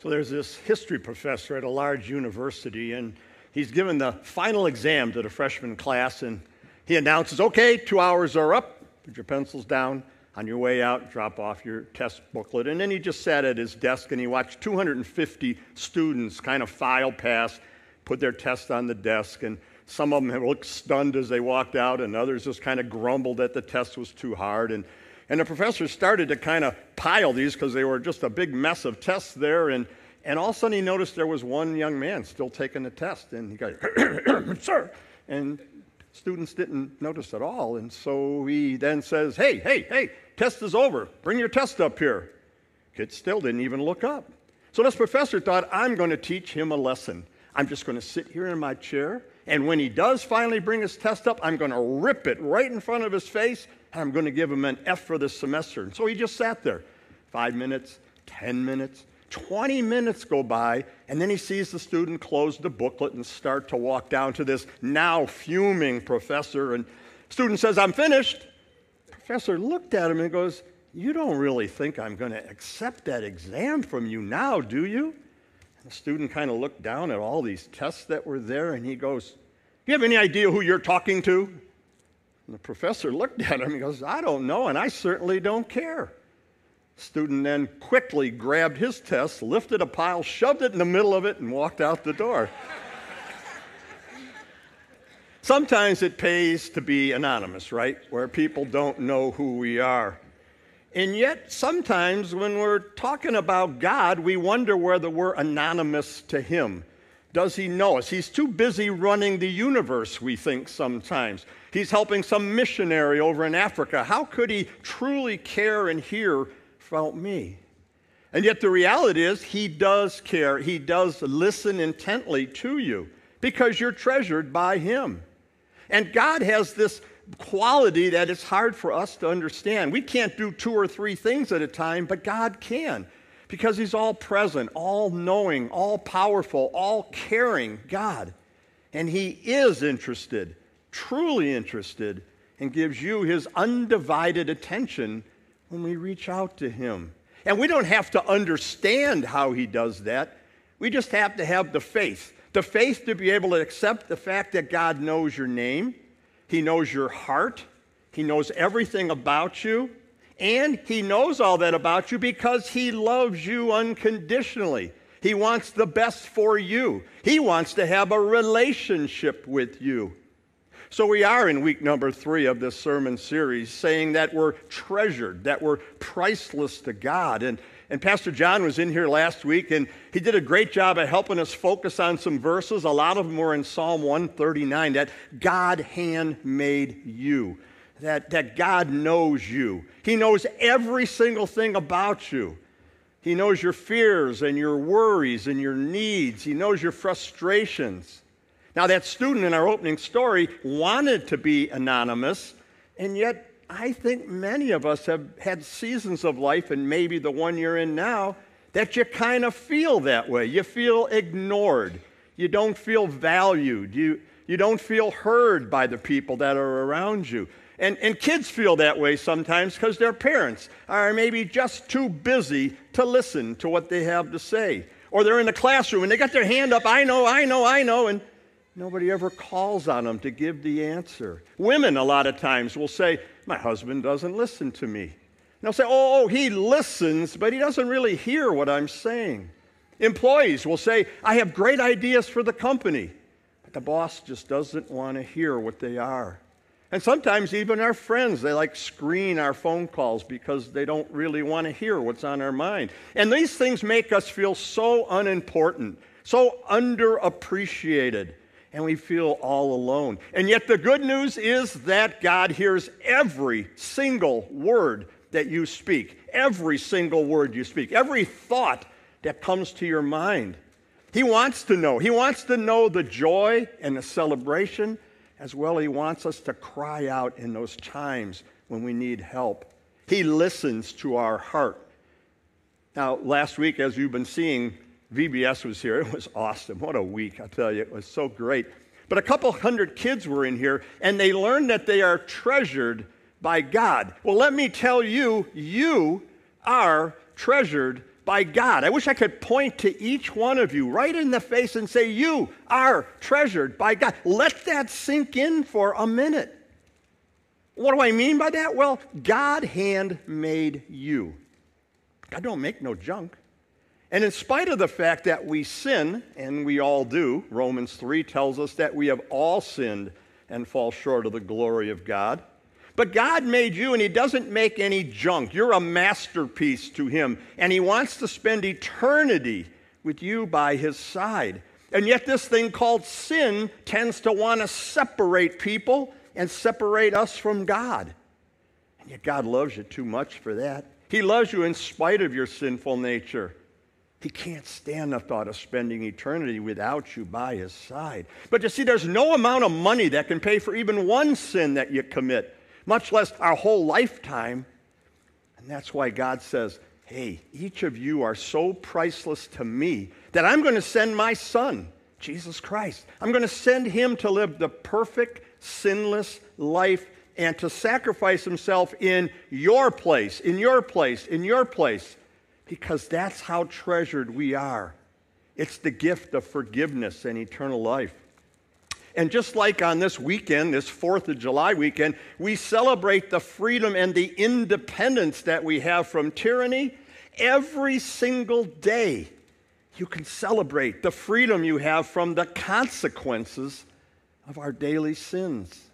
So there's this history professor at a large university, and he's given the final exam to the freshman class, and he announces, okay, two hours are up, put your pencils down. On your way out, drop off your test booklet. And then he just sat at his desk and he watched 250 students kind of file past, put their test on the desk, and some of them looked stunned as they walked out, and others just kind of grumbled that the test was too hard. And, and the professor started to kind of pile these because they were just a big mess of tests there. And, and all of a sudden he noticed there was one young man still taking the test. And he goes, Sir. And students didn't notice at all. And so he then says, Hey, hey, hey, test is over. Bring your test up here. Kid still didn't even look up. So this professor thought, I'm going to teach him a lesson. I'm just going to sit here in my chair, and when he does finally bring his test up, I'm going to rip it right in front of his face, and I'm going to give him an F for this semester. And so he just sat there. Five minutes, 10 minutes, 20 minutes go by, and then he sees the student close the booklet and start to walk down to this now fuming professor. And student says, I'm finished. Professor looked at him and goes, You don't really think I'm going to accept that exam from you now, do you? And the student kind of looked down at all these tests that were there, and he goes, you have any idea who you're talking to? And the professor looked at him and goes, I don't know, and I certainly don't care. Student then quickly grabbed his test, lifted a pile, shoved it in the middle of it, and walked out the door. Sometimes it pays to be anonymous, right? Where people don't know who we are. And yet, sometimes when we're talking about God, we wonder whether we're anonymous to Him. Does He know us? He's too busy running the universe, we think sometimes. He's helping some missionary over in Africa. How could He truly care and hear about me. And yet the reality is, He does care. He does listen intently to you because you're treasured by Him. And God has this quality that it's hard for us to understand. We can't do two or three things at a time, but God can because He's all present, all knowing, all powerful, all caring God. And He is interested, truly interested, and gives you His undivided attention when we reach out to Him. And we don't have to understand how He does that. We just have to have the faith. The faith to be able to accept the fact that God knows your name, He knows your heart, He knows everything about you, and He knows all that about you because He loves you unconditionally. He wants the best for you. He wants to have a relationship with you. So we are in week number three of this sermon series saying that we're treasured, that we're priceless to God. And, and Pastor John was in here last week and he did a great job of helping us focus on some verses. A lot of them were in Psalm 139 that God hand made you, that, that God knows you. He knows every single thing about you. He knows your fears and your worries and your needs. He knows your frustrations. Now, that student in our opening story wanted to be anonymous, and yet I think many of us have had seasons of life, and maybe the one you're in now, that you kind of feel that way. You feel ignored. You don't feel valued. You, you don't feel heard by the people that are around you. And, and kids feel that way sometimes because their parents are maybe just too busy to listen to what they have to say. Or they're in the classroom and they got their hand up, I know, I know, I know, and Nobody ever calls on them to give the answer. Women, a lot of times, will say, My husband doesn't listen to me. And they'll say, oh, oh, he listens, but he doesn't really hear what I'm saying. Employees will say, I have great ideas for the company, but the boss just doesn't want to hear what they are. And sometimes even our friends, they like screen our phone calls because they don't really want to hear what's on our mind. And these things make us feel so unimportant, so underappreciated and we feel all alone. And yet, the good news is that God hears every single word that you speak, every single word you speak, every thought that comes to your mind. He wants to know. He wants to know the joy and the celebration, as well, He wants us to cry out in those times when we need help. He listens to our heart. Now, last week, as you've been seeing, VBS was here. It was awesome. What a week, I tell you. It was so great. But a couple hundred kids were in here, and they learned that they are treasured by God. Well, let me tell you, you are treasured by God. I wish I could point to each one of you right in the face and say, You are treasured by God. Let that sink in for a minute. What do I mean by that? Well, God hand made you. God don't make no junk. And in spite of the fact that we sin, and we all do, Romans 3 tells us that we have all sinned and fall short of the glory of God. But God made you, and He doesn't make any junk. You're a masterpiece to Him, and He wants to spend eternity with you by His side. And yet, this thing called sin tends to want to separate people and separate us from God. And yet, God loves you too much for that. He loves you in spite of your sinful nature. He can't stand the thought of spending eternity without you by his side. But you see, there's no amount of money that can pay for even one sin that you commit much less our whole lifetime. And that's why God says, Hey, each of you are so priceless to me that I'm going to send my son, Jesus Christ. I'm going to send him to live the perfect, sinless life and to sacrifice himself in your place, in your place, in your place, because that's how treasured we are. It's the gift of forgiveness and eternal life. And just like on this weekend, this 4th of July weekend, we celebrate the freedom and the independence that we have from tyranny. Every single day, you can celebrate the freedom you have from the consequences of our daily sins.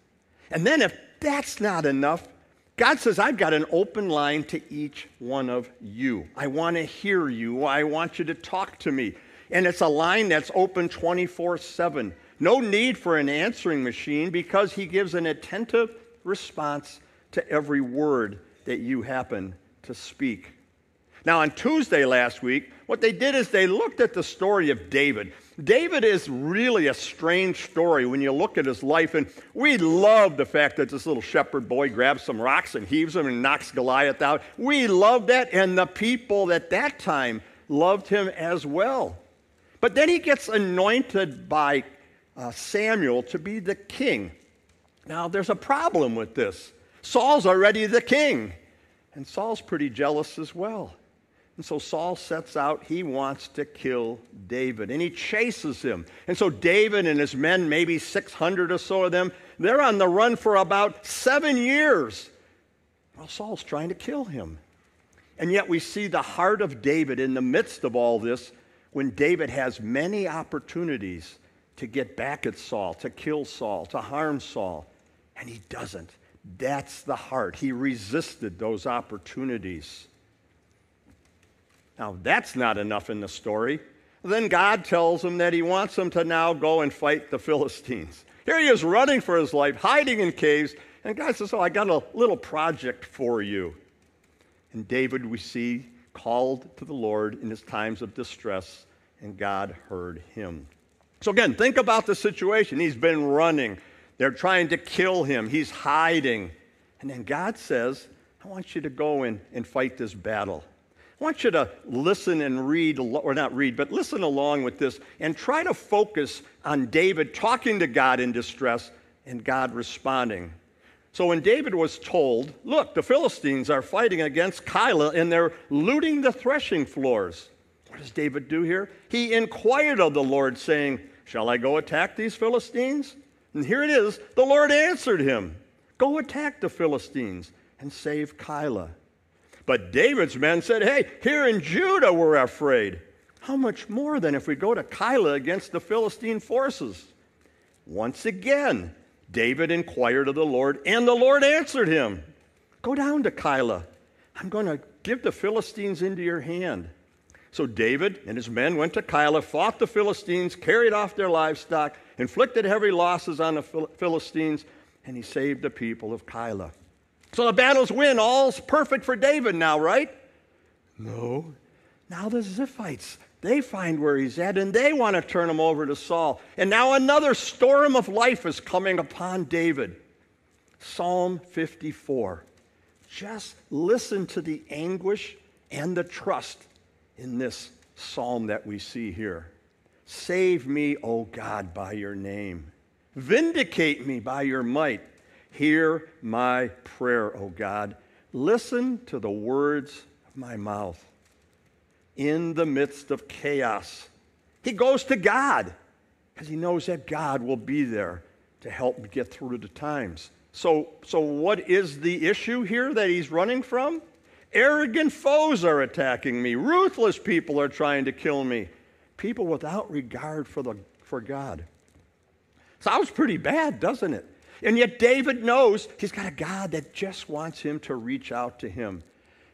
And then, if that's not enough, God says, I've got an open line to each one of you. I want to hear you. I want you to talk to me. And it's a line that's open 24 7. No need for an answering machine because he gives an attentive response to every word that you happen to speak. Now, on Tuesday last week, what they did is they looked at the story of David. David is really a strange story when you look at his life, and we love the fact that this little shepherd boy grabs some rocks and heaves them and knocks Goliath out. We love that, and the people at that time loved him as well. But then he gets anointed by uh, Samuel to be the king. Now, there's a problem with this. Saul's already the king, and Saul's pretty jealous as well. And so Saul sets out, he wants to kill David, and he chases him. And so David and his men, maybe 600 or so of them, they're on the run for about seven years. Well, Saul's trying to kill him. And yet we see the heart of David in the midst of all this when David has many opportunities to get back at Saul, to kill Saul, to harm Saul. And he doesn't. That's the heart. He resisted those opportunities. Now, that's not enough in the story. Then God tells him that he wants him to now go and fight the Philistines. Here he is running for his life, hiding in caves, and God says, Oh, I got a little project for you. And David, we see, called to the Lord in his times of distress, and God heard him. So, again, think about the situation. He's been running, they're trying to kill him, he's hiding. And then God says, I want you to go in and fight this battle. I want you to listen and read, or not read, but listen along with this and try to focus on David talking to God in distress and God responding. So when David was told, Look, the Philistines are fighting against Keilah and they're looting the threshing floors. What does David do here? He inquired of the Lord, saying, Shall I go attack these Philistines? And here it is the Lord answered him Go attack the Philistines and save Keilah. But David's men said, Hey, here in Judah we're afraid. How much more than if we go to Keilah against the Philistine forces? Once again, David inquired of the Lord, and the Lord answered him Go down to Keilah. I'm going to give the Philistines into your hand. So David and his men went to Keilah, fought the Philistines, carried off their livestock, inflicted heavy losses on the Philistines, and he saved the people of Keilah. So the battle's win. All's perfect for David now, right? No. Now the Ziphites, they find where he's at and they want to turn him over to Saul. And now another storm of life is coming upon David. Psalm 54. Just listen to the anguish and the trust in this psalm that we see here. Save me, O God, by your name. Vindicate me by your might. Hear my prayer, O God. Listen to the words of my mouth. in the midst of chaos. He goes to God because he knows that God will be there to help him get through the times. So, so what is the issue here that he's running from? Arrogant foes are attacking me. Ruthless people are trying to kill me. People without regard for, the, for God. Sounds pretty bad, doesn't it? And yet David knows he's got a God that just wants him to reach out to him.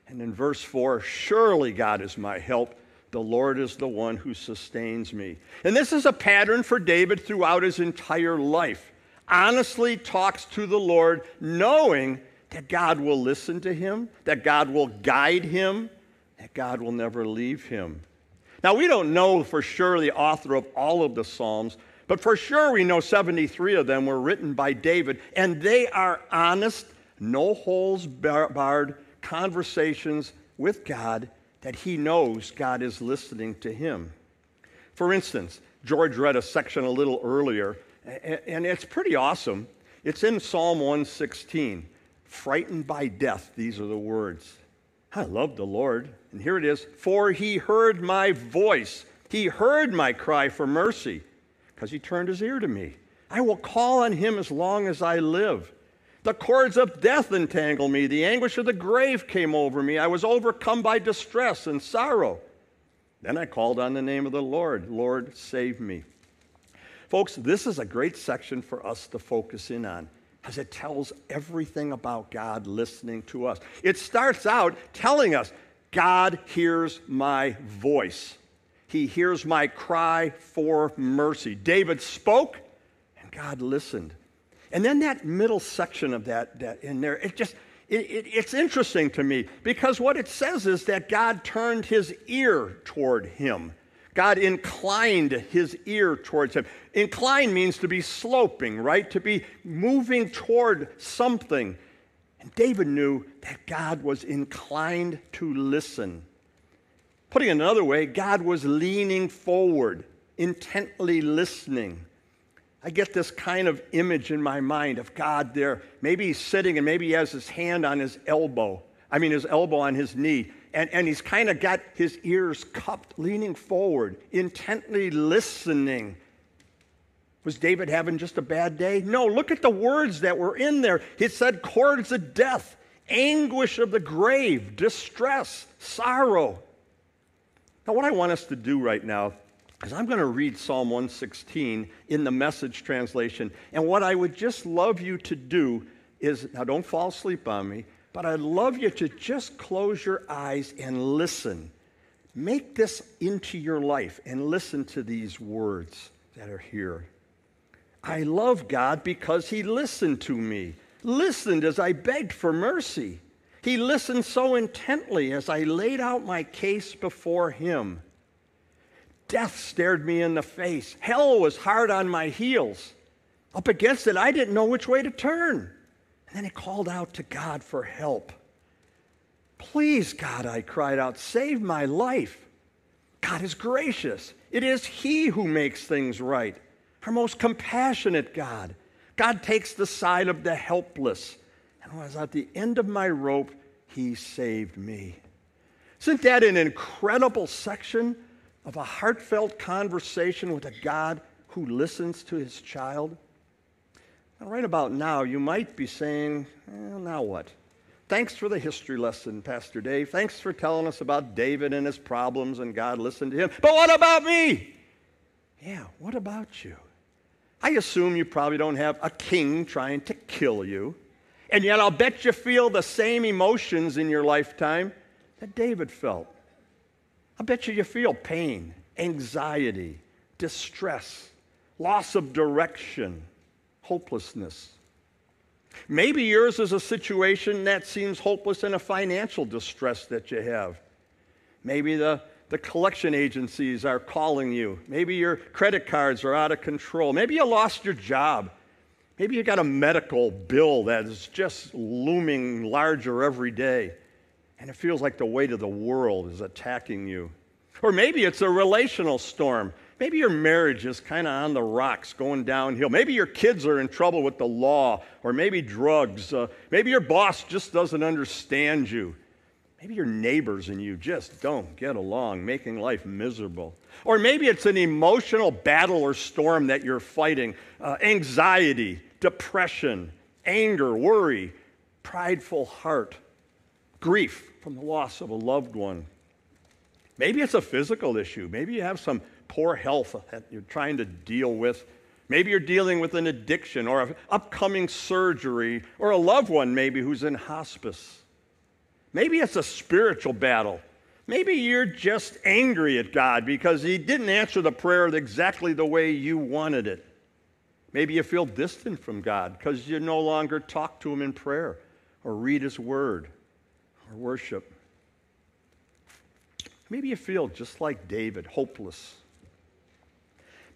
And in verse 4, surely God is my help. The Lord is the one who sustains me. And this is a pattern for David throughout his entire life. Honestly talks to the Lord, knowing that God will listen to him, that God will guide him, that God will never leave him. Now, we don't know for sure the author of all of the Psalms, but for sure we know 73 of them were written by David, and they are honest, no holes barred conversations with God that he knows God is listening to him. For instance, George read a section a little earlier, and it's pretty awesome. It's in Psalm 116. Frightened by death, these are the words. I love the Lord. And here it is For he heard my voice, he heard my cry for mercy, because he turned his ear to me. I will call on him as long as I live. The cords of death entangle me. The anguish of the grave came over me. I was overcome by distress and sorrow. Then I called on the name of the Lord. Lord, save me. Folks, this is a great section for us to focus in on because it tells everything about God listening to us. It starts out telling us God hears my voice, He hears my cry for mercy. David spoke, and God listened. And then that middle section of that, that in there, it just, it, it, it's interesting to me because what it says is that God turned his ear toward him. God inclined his ear towards him. Incline means to be sloping, right? To be moving toward something. And David knew that God was inclined to listen. Putting it another way, God was leaning forward, intently listening. I get this kind of image in my mind of God there. Maybe he's sitting and maybe he has his hand on his elbow. I mean, his elbow on his knee. And, and he's kind of got his ears cupped, leaning forward, intently listening. Was David having just a bad day? No, look at the words that were in there. He said, cords of death, anguish of the grave, distress, sorrow. Now, what I want us to do right now is I'm going to read Psalm 116 in the message translation. And what I would just love you to do is now don't fall asleep on me, but I'd love you to just close your eyes and listen. Make this into your life and listen to these words that are here. I love God because He listened to me, listened as I begged for mercy. He listened so intently as I laid out my case before Him. Death stared me in the face. Hell was hard on my heels. Up against it, I didn't know which way to turn. And then he called out to God for help. Please, God, I cried out, save my life. God is gracious. It is He who makes things right. Our most compassionate God. God takes the side of the helpless. And was at the end of my rope, He saved me. Isn't that an incredible section of a heartfelt conversation with a God who listens to his child? Right about now, you might be saying, well, now what? Thanks for the history lesson, Pastor Dave. Thanks for telling us about David and his problems and God listened to him. But what about me? Yeah, what about you? I assume you probably don't have a king trying to kill you. And yet I'll bet you feel the same emotions in your lifetime that David felt. I bet you you feel pain, anxiety, distress, loss of direction, hopelessness. Maybe yours is a situation that seems hopeless in a financial distress that you have. Maybe the, the collection agencies are calling you. Maybe your credit cards are out of control. Maybe you lost your job. Maybe you got a medical bill that is just looming larger every day and it feels like the weight of the world is attacking you. Or maybe it's a relational storm. Maybe your marriage is kind of on the rocks, going downhill. Maybe your kids are in trouble with the law, or maybe drugs. Uh, maybe your boss just doesn't understand you. Maybe your neighbors and you just don't get along, making life miserable. Or maybe it's an emotional battle or storm that you're fighting uh, anxiety, depression, anger, worry, prideful heart, grief from the loss of a loved one. Maybe it's a physical issue. Maybe you have some poor health that you're trying to deal with. Maybe you're dealing with an addiction or an upcoming surgery or a loved one, maybe, who's in hospice. Maybe it's a spiritual battle. Maybe you're just angry at God because He didn't answer the prayer exactly the way you wanted it. Maybe you feel distant from God because you no longer talk to Him in prayer or read His Word or worship. Maybe you feel just like David, hopeless.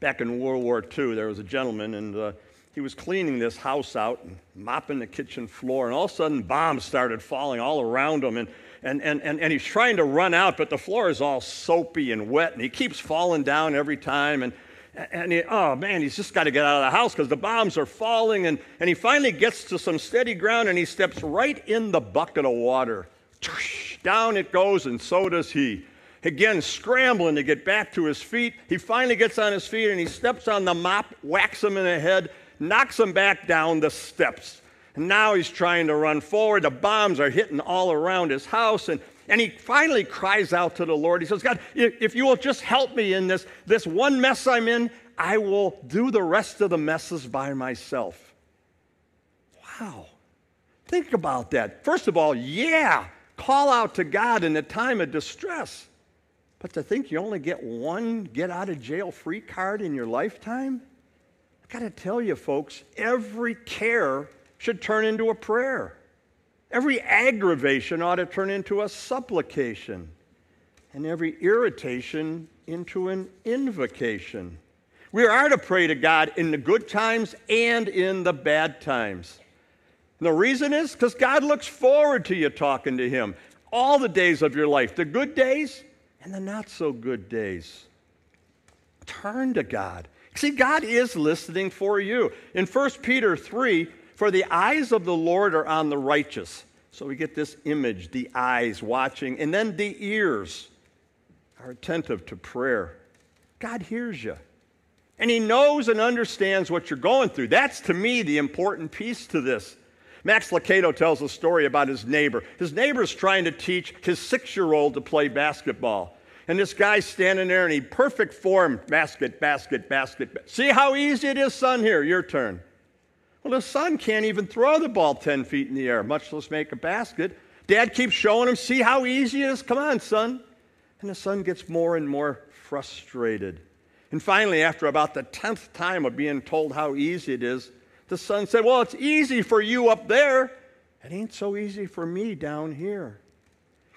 Back in World War II, there was a gentleman, and uh, he was cleaning this house out and mopping the kitchen floor, and all of a sudden bombs started falling all around him. And, and, and, and, and he's trying to run out, but the floor is all soapy and wet, and he keeps falling down every time. And, and he, oh man, he's just got to get out of the house because the bombs are falling. And, and he finally gets to some steady ground and he steps right in the bucket of water. Down it goes, and so does he. Again, scrambling to get back to his feet. He finally gets on his feet and he steps on the mop, whacks him in the head, knocks him back down the steps. And now he's trying to run forward. The bombs are hitting all around his house. And, and he finally cries out to the Lord. He says, God, if you will just help me in this, this one mess I'm in, I will do the rest of the messes by myself. Wow. Think about that. First of all, yeah, call out to God in a time of distress. But to think you only get one get out of jail free card in your lifetime? I got to tell you, folks, every care should turn into a prayer. Every aggravation ought to turn into a supplication, and every irritation into an invocation. We are to pray to God in the good times and in the bad times. And the reason is because God looks forward to you talking to Him all the days of your life, the good days and the not so good days. Turn to God. See, God is listening for you. In 1 Peter 3, for the eyes of the Lord are on the righteous. So we get this image, the eyes watching, and then the ears are attentive to prayer. God hears you. And He knows and understands what you're going through. That's to me the important piece to this. Max Lucado tells a story about his neighbor. His neighbor is trying to teach his six year old to play basketball. And this guy's standing there he perfect form basket, basket, basket. See how easy it is, son? Here, your turn. Well, the son can't even throw the ball 10 feet in the air, much less make a basket. Dad keeps showing him, see how easy it is? Come on, son. And the son gets more and more frustrated. And finally, after about the 10th time of being told how easy it is, the son said, Well, it's easy for you up there. It ain't so easy for me down here.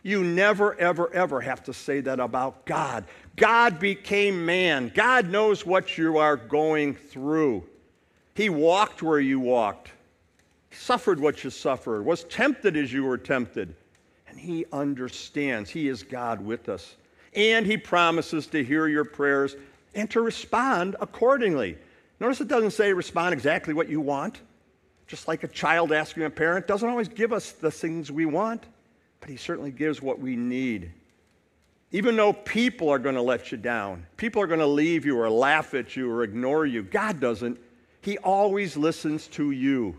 You never, ever, ever have to say that about God. God became man. God knows what you are going through. He walked where you walked, suffered what you suffered, was tempted as you were tempted. And He understands. He is God with us. And He promises to hear your prayers and to respond accordingly. Notice it doesn't say respond exactly what you want. Just like a child asking a parent doesn't always give us the things we want but He certainly gives what we need. Even though people are going to let you down, people are going to leave you or laugh at you or ignore you, God doesn't. He always listens to you.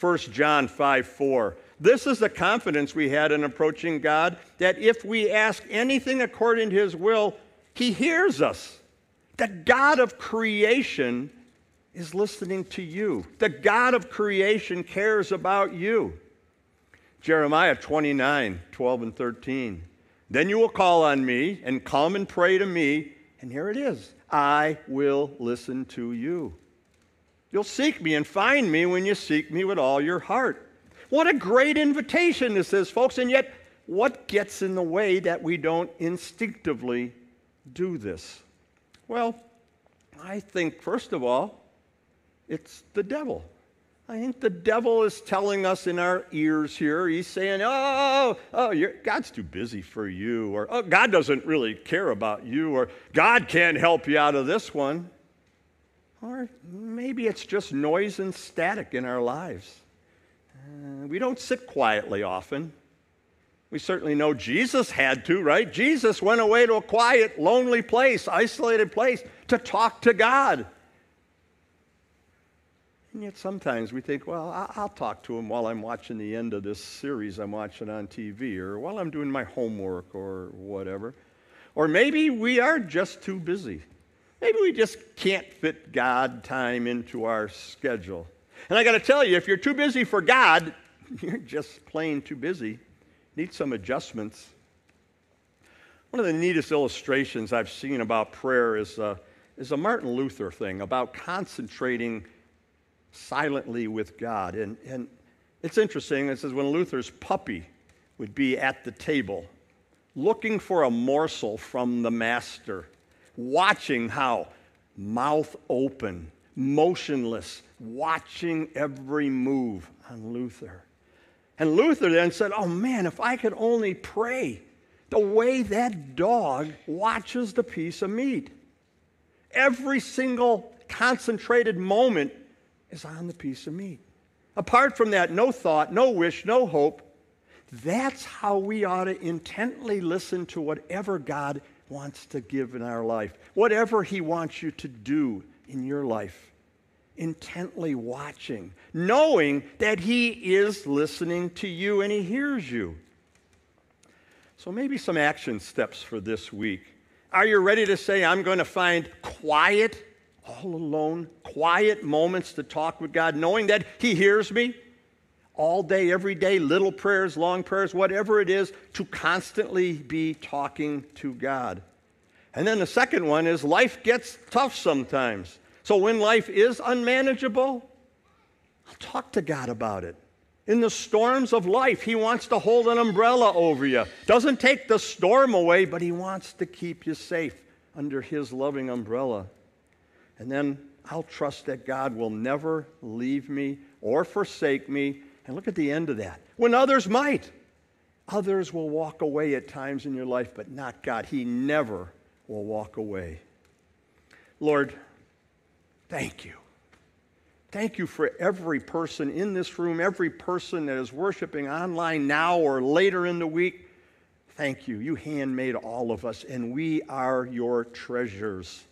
1 John 5 4. This is the confidence we had in approaching God that if we ask anything according to His will, He hears us. The God of creation is listening to you. The God of creation cares about you. Jeremiah 29 12 and 13. Then you will call on me and come and pray to me, and here it is I will listen to you. You'll seek me and find me when you seek me with all your heart. What a great invitation this is, folks, and yet what gets in the way that we don't instinctively do this? Well, I think, first of all, it's the devil. I think the devil is telling us in our ears here, he's saying, oh, oh, God's too busy for you, or oh, God doesn't really care about you, or God can't help you out of this one. Or maybe it's just noise and static in our lives. Uh, we don't sit quietly often. We certainly know Jesus had to, right? Jesus went away to a quiet, lonely place, isolated place to talk to God. And yet sometimes we think, well, I'll talk to him while I'm watching the end of this series I'm watching on TV or while I'm doing my homework or whatever. Or maybe we are just too busy. Maybe we just can't fit God time into our schedule. And I got to tell you, if you're too busy for God, you're just plain too busy. Need some adjustments. One of the neatest illustrations I've seen about prayer is, uh, is a Martin Luther thing about concentrating silently with God. And, and it's interesting. It says when Luther's puppy would be at the table looking for a morsel from the master, watching how mouth open, motionless, watching every move on Luther. And Luther then said, Oh man, if I could only pray the way that dog watches the piece of meat. Every single concentrated moment is on the piece of meat. Apart from that, no thought, no wish, no hope. That's how we ought to intently listen to whatever God wants to give in our life, whatever He wants you to do in your life. Intently watching, knowing that He is listening to you and He hears you. So, maybe some action steps for this week. Are you ready to say, I'm going to find quiet all alone, quiet moments to talk with God, knowing that He hears me all day, every day, little prayers, long prayers, whatever it is, to constantly be talking to God. And then the second one is life gets tough sometimes. So when life is unmanageable, I'll talk to God about it. In the storms of life, He wants to hold an umbrella over you. Doesn't take the storm away, but He wants to keep you safe under His loving umbrella. And then I'll trust that God will never leave me or forsake me. And look at the end of that. When others might, others will walk away at times in your life, but not God. He never will walk away. Lord, thank you. Thank you for every person in this room, every person that is worshiping online now or later in the week. Thank you. You handmade all of us, and we are your treasures.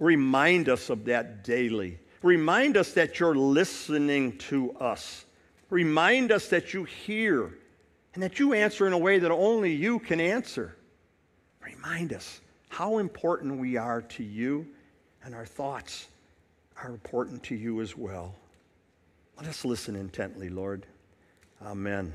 Remind us of that daily. Remind us that you're listening to us. Remind us that you hear and that you answer in a way that only you can answer. Remind us how important we are to you, and our thoughts are important to you as well. Let us listen intently, Lord. Amen.